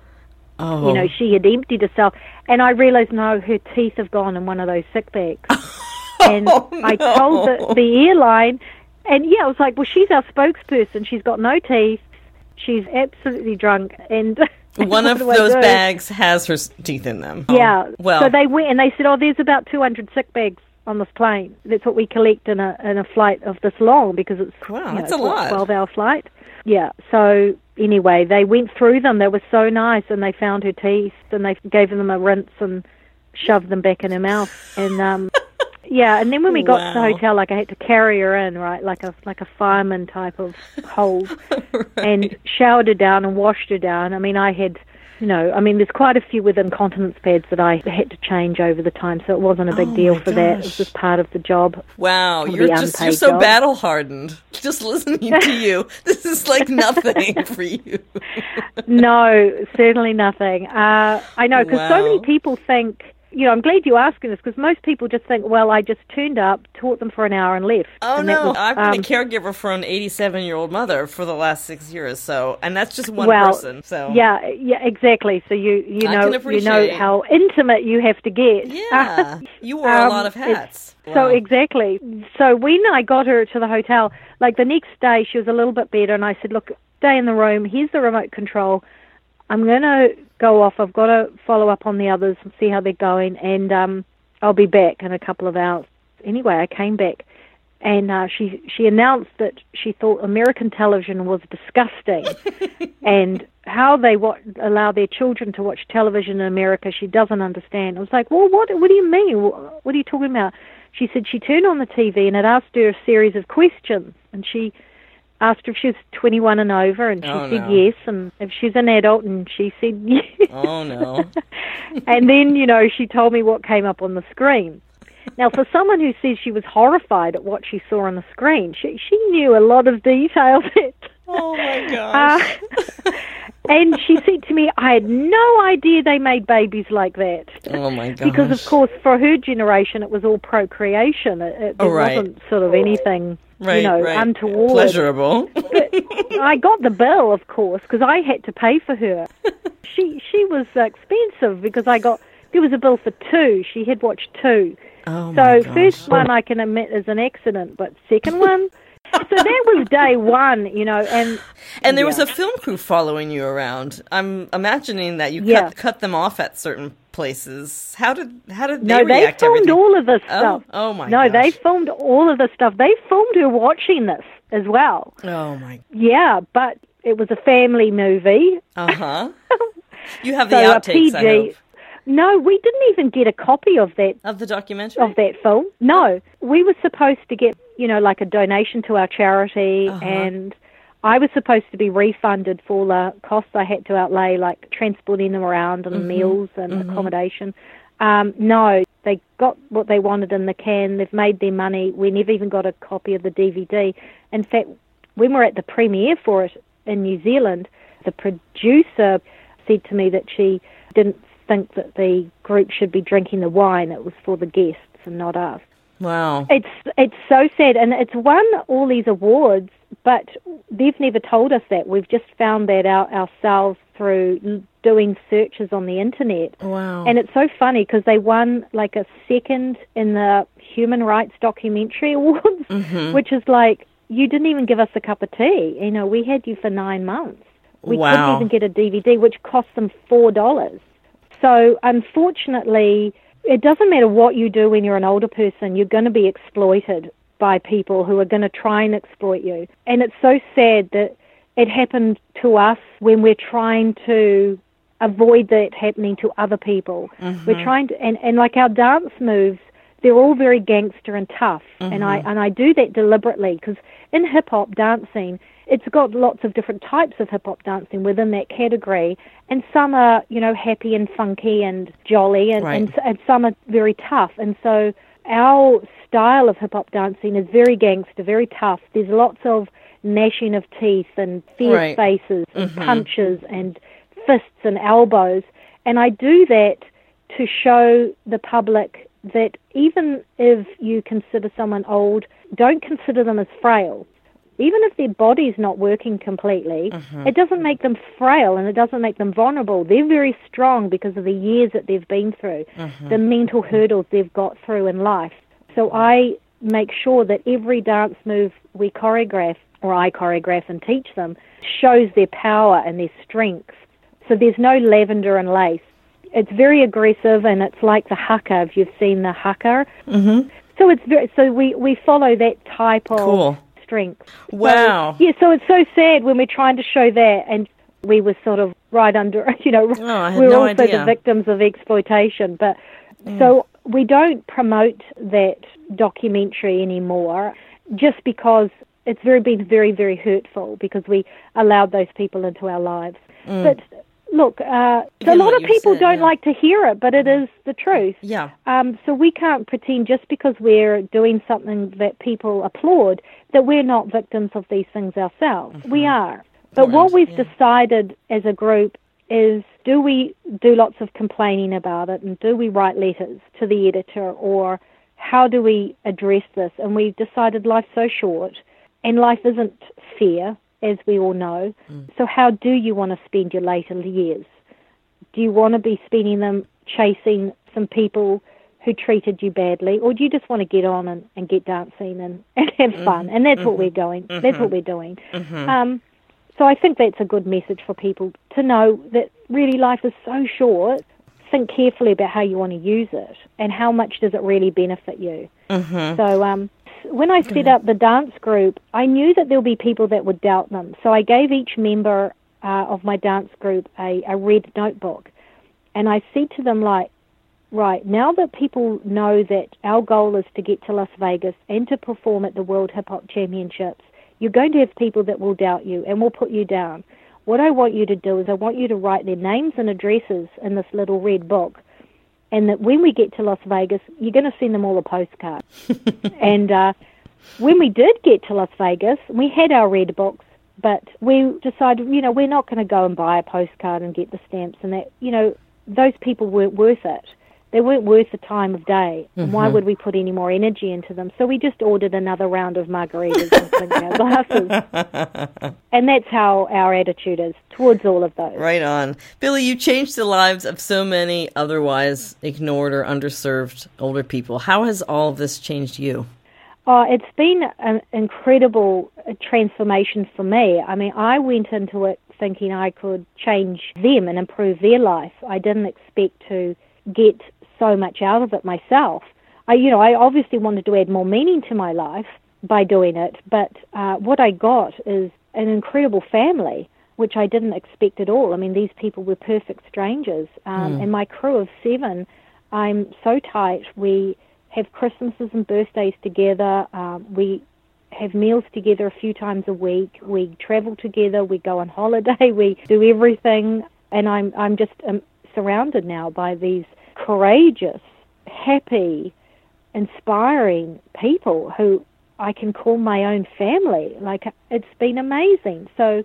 Oh. you know, she had emptied herself, and I realized, no, her teeth have gone in one of those sick bags. and Oh, I told the, the airline, and yeah, I was like, well, she's our spokesperson. She's got no teeth. She's absolutely drunk, and One of those bags has her teeth in them. Oh, yeah. Well, so they went and they said, oh, there's about 200 sick bags on this plane. That's what we collect in a in a flight of this long because it's Wow, you that's know, a lot. 12 hour flight. Yeah. So anyway, they went through them. They were so nice, and they found her teeth, and they gave them a rinse and shoved them back in her mouth, and um. Yeah, and then when we got to the hotel, like I had to carry her in, right, like a like a fireman type of hold, and showered her down and washed her down. I mean, I had, you know, I mean, there's quite a few with incontinence pads that I had to change over the time, so it wasn't a big Oh, deal my for that. It was just part of the job. wow, you're just you're so job. battle hardened. Just listening to you, this is like nothing for you. no, certainly nothing. Uh, I know because so many people think you know, I'm glad you're asking this because most people just think, well, I just turned up, taught them for an hour, and left. Oh and no, was, I've been um, a caregiver for an 87 year old mother for the last six years. So, and that's just one well, person. So yeah, yeah, exactly. So you you know you know how intimate you have to get. yeah, you wore a Um, lot of hats. So exactly. So when I got her to the hotel, like the next day, she was a little bit better, and I said, "Look, stay in the room. Here's the remote control. I'm going to go off. I've got to follow up on the others and see how they're going, and um, I'll be back in a couple of hours." Anyway, I came back, and uh, she she announced that she thought American television was disgusting, and how they wa- allow their children to watch television in America, she doesn't understand. I was like, well, what what do you mean? Wh- What are you talking about? She said she turned on the TV and it asked her a series of questions, and she asked her if she was 21 and over, and she Oh, said no. yes, and if she's an adult, and she said yes. Oh no. and then, you know, she told me what came up on the screen. Now, for someone who says she was horrified at what she saw on the screen, she she knew a lot of details. Oh my gosh. Uh, and she said to me, I had no idea they made babies like that. oh my gosh. Because, of course, for her generation, it was all procreation. It, it, Oh, there right. wasn't sort of anything, right, you know, right. untoward. pleasurable. I got the bill, of course, because I had to pay for her. she she was uh, expensive because I got there was a bill for two. She had watched two. Oh my So gosh. first one I can admit is an accident, but second one. So that was day one, you know, and And there was a film crew following you around. I'm imagining that you Yeah. cut cut them off at certain places. How did how did they no, they filmed everything? all of this Oh, stuff. oh my No, they filmed all of this stuff. They filmed her watching this as well. Oh my. Yeah, but it was a family movie. Uh huh. You have the So outtakes, I PG. No, we didn't even get a copy of that of the documentary. of that film. No, we were supposed to get, you know, like a donation to our charity, Uh-huh. and I was supposed to be refunded for the costs I had to outlay, like transporting them around Mm-hmm. and meals and accommodation. Um, no, they got what they wanted in the can. They've made their money. We never even got a copy of the DVD. In fact, when we were at the premiere for it in New Zealand, the producer said to me that she didn't think that the group should be drinking the wine. It was for the guests and not us. wow. It's it's so sad, and it's won all these awards, but they've never told us that. We've just found that out ourselves through doing searches on the internet. Wow. And it's so funny because they won like a second in the Human Rights Documentary Awards, Mm-hmm. which is like you didn't even give us a cup of tea. You know, we had you for nine months. We Wow. couldn't even get a DVD, which cost them four dollars. So unfortunately, it doesn't matter what you do when you're an older person, you're going to be exploited by people who are going to try and exploit you. And it's so sad that it happened to us when we're trying to avoid that happening to other people. We're mm-hmm. trying to, and, and like our dance moves, they're all very gangster and tough, and I mm-hmm. and I do that deliberately because in hip hop dancing, it's got lots of different types of hip hop dancing within that category, and some are you know happy and funky and jolly, and and, Right. and some are very tough, and so our style of hip hop dancing is very gangster, very tough. There's lots of gnashing of teeth and fierce Right. faces and mm-hmm. punches and fists and elbows. And I do that to show the public that even if you consider someone old, don't consider them as frail. Even if their body's not working completely, uh-huh. it doesn't make them frail and it doesn't make them vulnerable. They're very strong because of the years that they've been through, uh-huh. the mental hurdles they've got through in life. So I make sure that every dance move we choreograph or I choreograph and teach them shows their power and their strength. So there's no lavender and lace. It's very aggressive and it's like the haka if you've seen the haka. Mm-hmm. So it's very so we we follow that type of Cool. strength. So, Wow. yeah, so it's so sad when we're trying to show that and we were sort of right under you know Oh, we're no also idea. the victims of exploitation. But so we don't promote that documentary anymore just because it's very been very very hurtful because we allowed those people into our lives. But look, uh, a lot of people said, don't yeah. like to hear it, but it is the truth. Yeah. Um, so we can't pretend just because we're doing something that people applaud that we're not victims of these things ourselves. We are. But what we've yeah. decided as a group is do we do lots of complaining about it and do we write letters to the editor or how do we address this? And we've decided life's so short and life isn't fair, as we all know. Mm. So, how do you want to spend your later years? Do you want to be spending them chasing some people who treated you badly, or do you just want to get on and, and get dancing and, and have mm-hmm. fun? And that's mm-hmm. what we're going. Mm-hmm. That's what we're doing. Mm-hmm. Um, so I think that's a good message for people to know that really life is so short. Think carefully about how you want to use it and how much does it really benefit you. Mm-hmm. So um, when I set up the dance group, I knew that there would be people that would doubt them. So I gave each member uh, of my dance group a, a red notebook, and I said to them like, Right, now that people know that our goal is to get to Las Vegas and to perform at the World Hip Hop Championships, you're going to have people that will doubt you and will put you down. What I want you to do is I want you to write their names and addresses in this little red book. And that when we get to Las Vegas, you're going to send them all a postcard. and uh, when we did get to Las Vegas, we had our red box, but we decided, you know, we're not going to go and buy a postcard and get the stamps and that, you know, those people weren't worth it they weren't worth the time of day. Mm-hmm. Why would we put any more energy into them? So we just ordered another round of margaritas and our glasses. and that's how our attitude is towards all of those. Right on. Billie, you changed the lives of so many otherwise ignored or underserved older people. How has all of this changed you? Oh, it's been an incredible uh, transformation for me. I mean, I went into it thinking I could change them and improve their life. I didn't expect to get so much out of it myself. I, you know, I obviously wanted to add more meaning to my life by doing it, but uh, what I got is an incredible family, which I didn't expect at all. I mean, these people were perfect strangers, um, mm. and my crew of seven, I'm so tight. We have Christmases and birthdays together. Um, we have meals together a few times a week. We travel together. We go on holiday. We do everything, and I'm I'm just um, surrounded now by these courageous, happy, inspiring people who I can call my own family. Like it's been amazing. So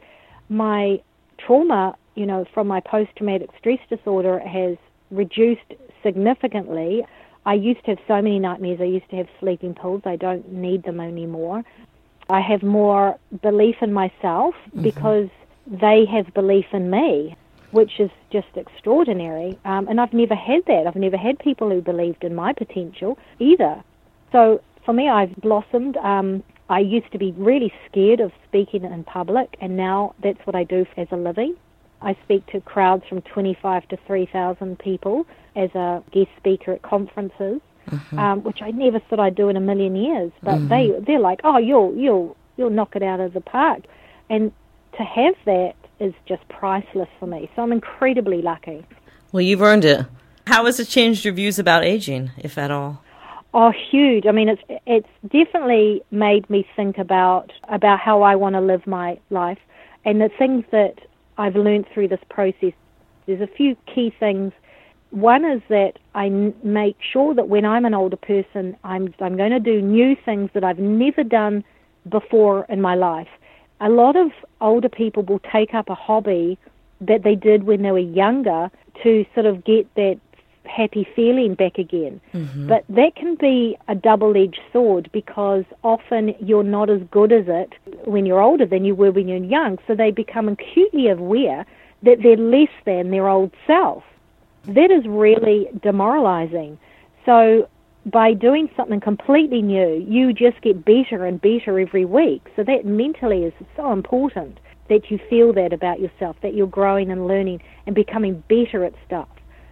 my trauma, you know, from my post traumatic stress disorder has reduced significantly. I used to have so many nightmares. I used to have sleeping pills. I don't need them anymore. I have more belief in myself mm-hmm. because they have belief in me which is just extraordinary. Um, and I've never had that. I've never had people who believed in my potential either. So for me, I've blossomed. Um, I used to be really scared of speaking in public, and now that's what I do as a living. I speak to crowds from 25 to 3,000 people as a guest speaker at conferences, mm-hmm. um, which I never thought I'd do in a million years. But mm-hmm. they they're like, oh, you'll you'll you'll knock it out of the park, and to have that is just priceless for me. So I'm incredibly lucky. Well, you've earned it. How has it changed your views about aging, if at all? Oh, huge. I mean, it's it's definitely made me think about about how I want to live my life, and the things that I've learned through this process. There's a few key things. One is that I n- make sure that when I'm an older person, I'm I'm going to do new things that I've never done before in my life a lot of older people will take up a hobby that they did when they were younger to sort of get that happy feeling back again. Mm-hmm. But that can be a double edged sword because often you're not as good as it when you're older than you were when you're young. So they become acutely aware that they're less than their old self. That is really demoralizing. So by doing something completely new, you just get better and better every week. So that mentally is so important that you feel that about yourself, that you're growing and learning and becoming better at stuff,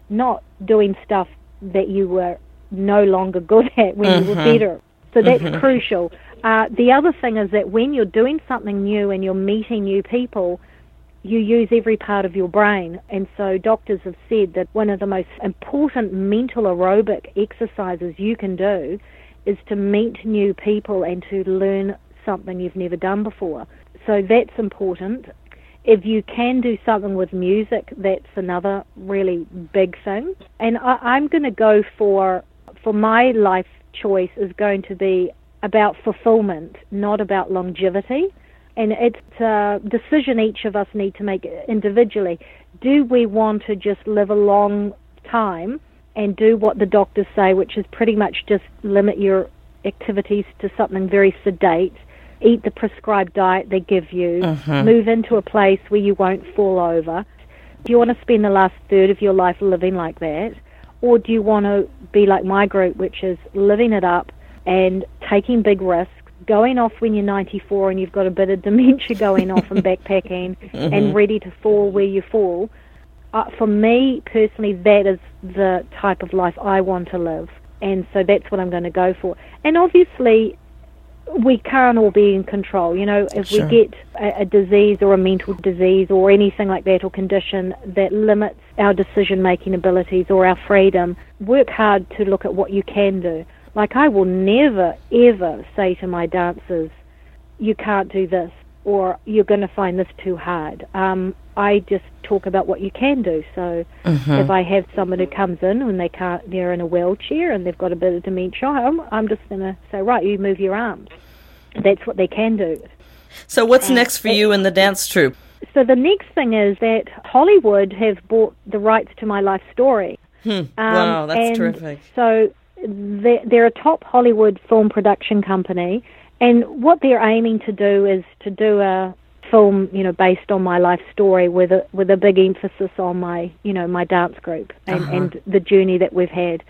not doing stuff that you were no longer good at when mm-hmm. you were mm-hmm. better. So that's mm-hmm. crucial. Uh, the other thing is that when you're doing something new and you're meeting new people, you use every part of your brain. And so doctors have said that one of the most important mental aerobic exercises you can do is to meet new people and to learn something you've never done before. So that's important. If you can do something with music, that's another really big thing. And I, am going to go for, for my life choice is going to be about fulfillment, not about longevity and it's a decision each of us need to make individually. do we want to just live a long time and do what the doctors say, which is pretty much just limit your activities to something very sedate, eat the prescribed diet they give you, Mhm. move into a place where you won't fall over? Do you want to spend the last third of your life living like that? Or do you want to be like my group, which is living it up and taking big risks, going off when you're 94 and you've got a bit of dementia going off and backpacking and ready to fall where you fall? Uh, for me personally, that is the type of life I want to live. And so that's what I'm going to go for. And obviously, we can't all be in control. You know, if Sure. we get a, a disease or a mental disease or anything like that or condition that limits our decision making abilities or our freedom, work hard to look at what you can do. Like, I will never, ever say to my dancers, you can't do this or you're going to find this too hard. Um, I just talk about what you can do. So if I have someone who comes in and they can't, they're in a wheelchair and they've got a bit of dementia, I'm, I'm just going to say, right, you move your arms. That's what they can do. So what's next for you in the dance troupe? So the next thing is that Hollywood have bought the rights to my life story. Um, wow, that's and terrific. So they're, they're a top Hollywood film production company, and what they're aiming to do is to do a film, you know, based on my life story with a with a big emphasis on my, you know, my dance group and, Uh-huh. and the journey that we've had.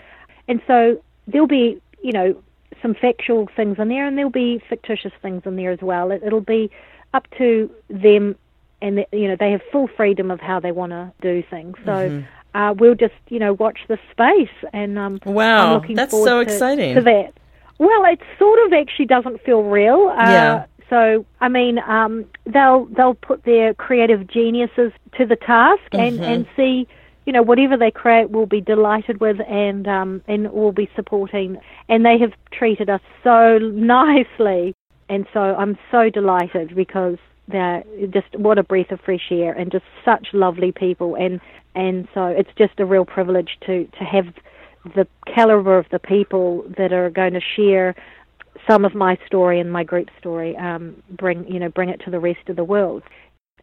And so there'll be, you know, some factual things in there, and there'll be fictitious things in there as well. It, it'll be up to them, and the, you know, they have full freedom of how they want to do things. So. Mm-hmm. Uh, we'll just, you know, watch the space, and um, Wow, I'm looking that's forward so to- exciting. To that. Well, it sort of actually doesn't feel real. Uh, Yeah. So I mean, um, they'll they'll put their creative geniuses to the task and Mm-hmm. and see, you know, whatever they create, we'll be delighted with and um, and we'll be supporting. And they have treated us so nicely, and so I'm so delighted because they're just what a breath of fresh air and just such lovely people. And and so it's just a real privilege to to have the caliber of the people that are going to share some of my story and my group story um, bring you know bring it to the rest of the world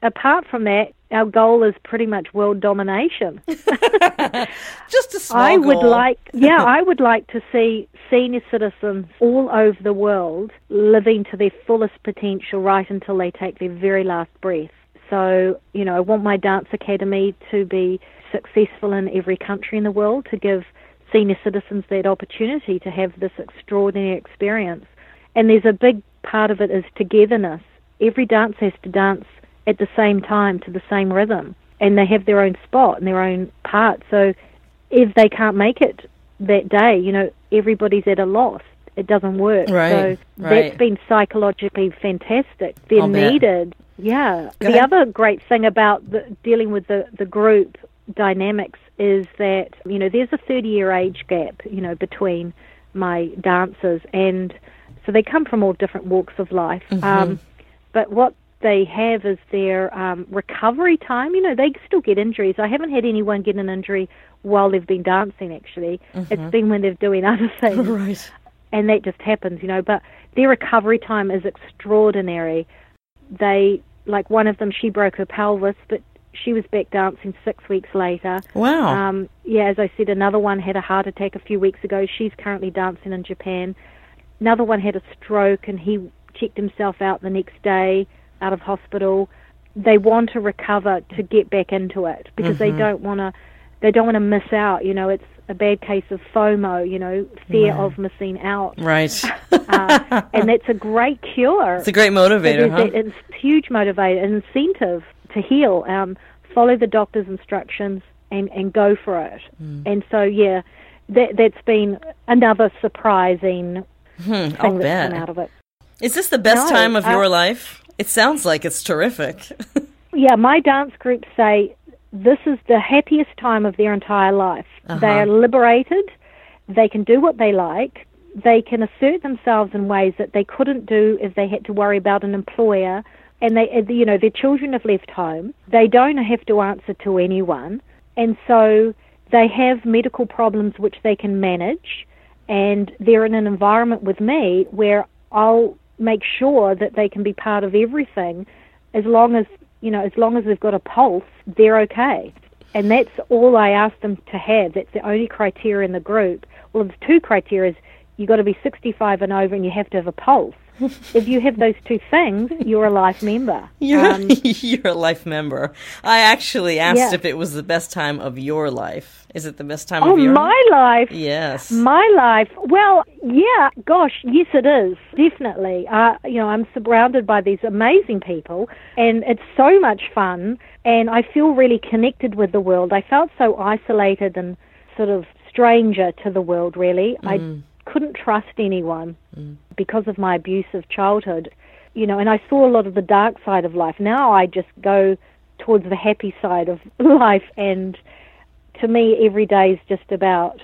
apart from that our goal is pretty much world domination Just a small I would goal. like, yeah, I would like to see senior citizens all over the world living to their fullest potential right until they take their very last breath. So, you know, I want my dance academy to be successful in every country in the world to give senior citizens that opportunity to have this extraordinary experience. And there's a big part of it is togetherness. Every dance has to dance at the same time to the same rhythm, and they have their own spot and their own part. So if they can't make it that day, you know, everybody's at a loss. It doesn't work. Right, So right. that's been psychologically fantastic. They're I'll bet. needed. Yeah. Go the ahead. other great thing about the, dealing with the, the group dynamics is that, you know, there's a 30 year age gap, you know, between my dancers. And so they come from all different walks of life. Mm-hmm. Um, but what they have is their um, recovery time. You know, they still get injuries. I haven't had anyone get an injury while they've been dancing, actually. It's been when they're doing other things Mm-hmm. right. and that just happens, you know. But their recovery time is extraordinary. They, like one of them, she broke her pelvis, but she was back dancing six weeks later. Wow. Um, yeah, as I said, another one had a heart attack a few weeks ago. She's currently dancing in Japan. Another one had a stroke, and he checked himself out the next day out of hospital. They want to recover to get back into it because they don't want to. They don't want to miss out. You know, it's a bad case of FOMO. You know, fear of missing out, right. uh, and that's a great cure. it's a great motivator, there's huh? that- it's a huge motivator, an incentive to heal. Um, follow the doctor's instructions and, and go for it. Hmm. And so, yeah, that that's been another surprising Hmm, I'll thing that's come out of it. Is this the best No, time of uh, your life? It sounds like it's terrific. Yeah, my dance groups say this is the happiest time of their entire life. They Uh-huh. are liberated. They can do what they like. They can assert themselves in ways that they couldn't do if they had to worry about an employer. And they, you know, their children have left home. They don't have to answer to anyone, and so they have medical problems which they can manage. And they're in an environment with me where I'll make sure that they can be part of everything as long as you know, as long as they've got a pulse, they're okay. And that's all I ask them to have. That's the only criteria in the group. Well, there's two criteria. You've got to be 65 and over and you have to have a pulse. if you have those two things, you're a life member. You're, um, you're a life member. I actually asked yeah. if it was the best time of your life. Is it the best time oh, of your Oh, my life? Yes. My life. Well, yeah, gosh, yes, it is. Definitely. Uh, you know, I'm surrounded by these amazing people, and it's so much fun, and I feel really connected with the world. I felt so isolated and sort of stranger to the world, really. Mm. I couldn't trust anyone mm. because of my abusive childhood. You know, and I saw a lot of the dark side of life. Now I just go towards the happy side of life, and to me, every day is just about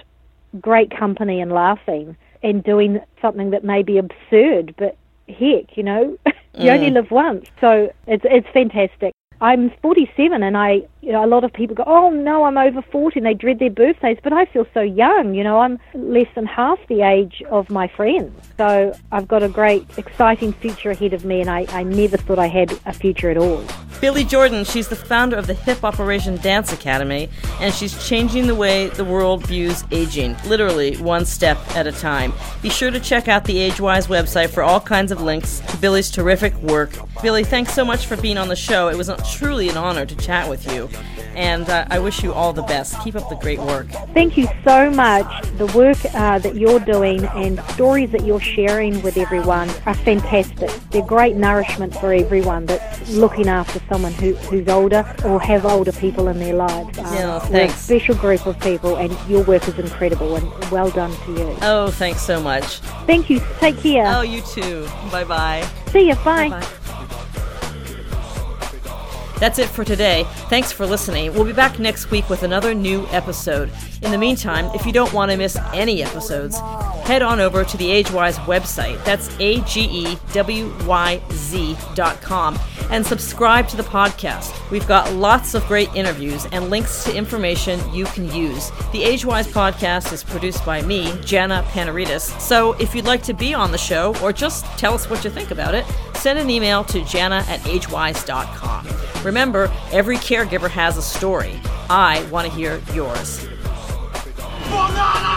great company and laughing and doing something that may be absurd, but heck, you know, you mm. only live once, so it's it's fantastic. I'm 47, and I, you know, a lot of people go, "Oh no, I'm over 40," and they dread their birthdays. But I feel so young. You know, I'm less than half the age of my friends. So I've got a great, exciting future ahead of me, and I, I never thought I had a future at all. Billie Jordan, she's the founder of the Hip Op-eration Dance Academy, and she's changing the way the world views aging, literally one step at a time. Be sure to check out the AgeWyz website for all kinds of links to Billie's terrific work. Billie, thanks so much for being on the show. It was truly an honor to chat with you, and uh, I wish you all the best. Keep up the great work. Thank you so much. The work uh, that you're doing and stories that you're sharing with everyone are fantastic. They're great nourishment for everyone that's looking after someone who, who's older or have older people in their lives. Um, yeah, thanks. a special group of people, and your work is incredible, and well done to you. Oh, thanks so much. Thank you. Take care. Oh, you too. Bye bye. See you. Bye. Bye-bye. That's it for today. Thanks for listening. We'll be back next week with another new episode. In the meantime, if you don't want to miss any episodes, head on over to the AgeWyz website. That's A G E W Y Z dot com and subscribe to the podcast. We've got lots of great interviews and links to information you can use. The AgeWyz podcast is produced by me, Jana Panarites. So if you'd like to be on the show or just tell us what you think about it, send an email to jana at agewyz.com. Remember, every caregiver has a story. I want to hear yours. Banana!